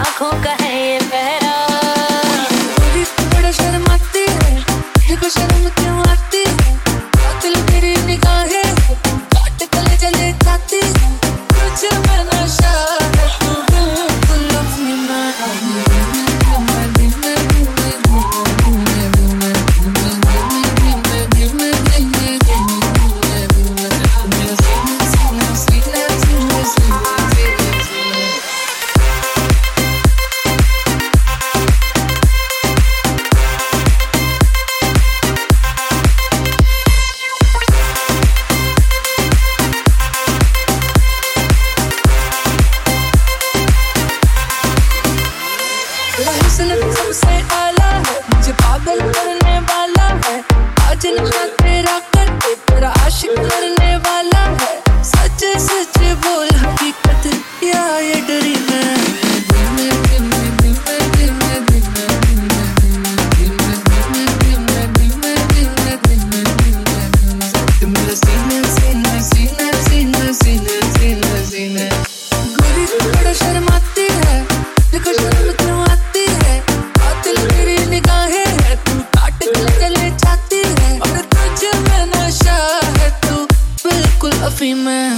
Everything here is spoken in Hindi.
आँखों का है तो शर्म आती है, देखो क्यों आती है? मेरी निगाहें, काट कले जले तो। हुस्न सबसे आला है। मुझे पागल करने वाला है। आज ना तेरा करके आशिक करने primer.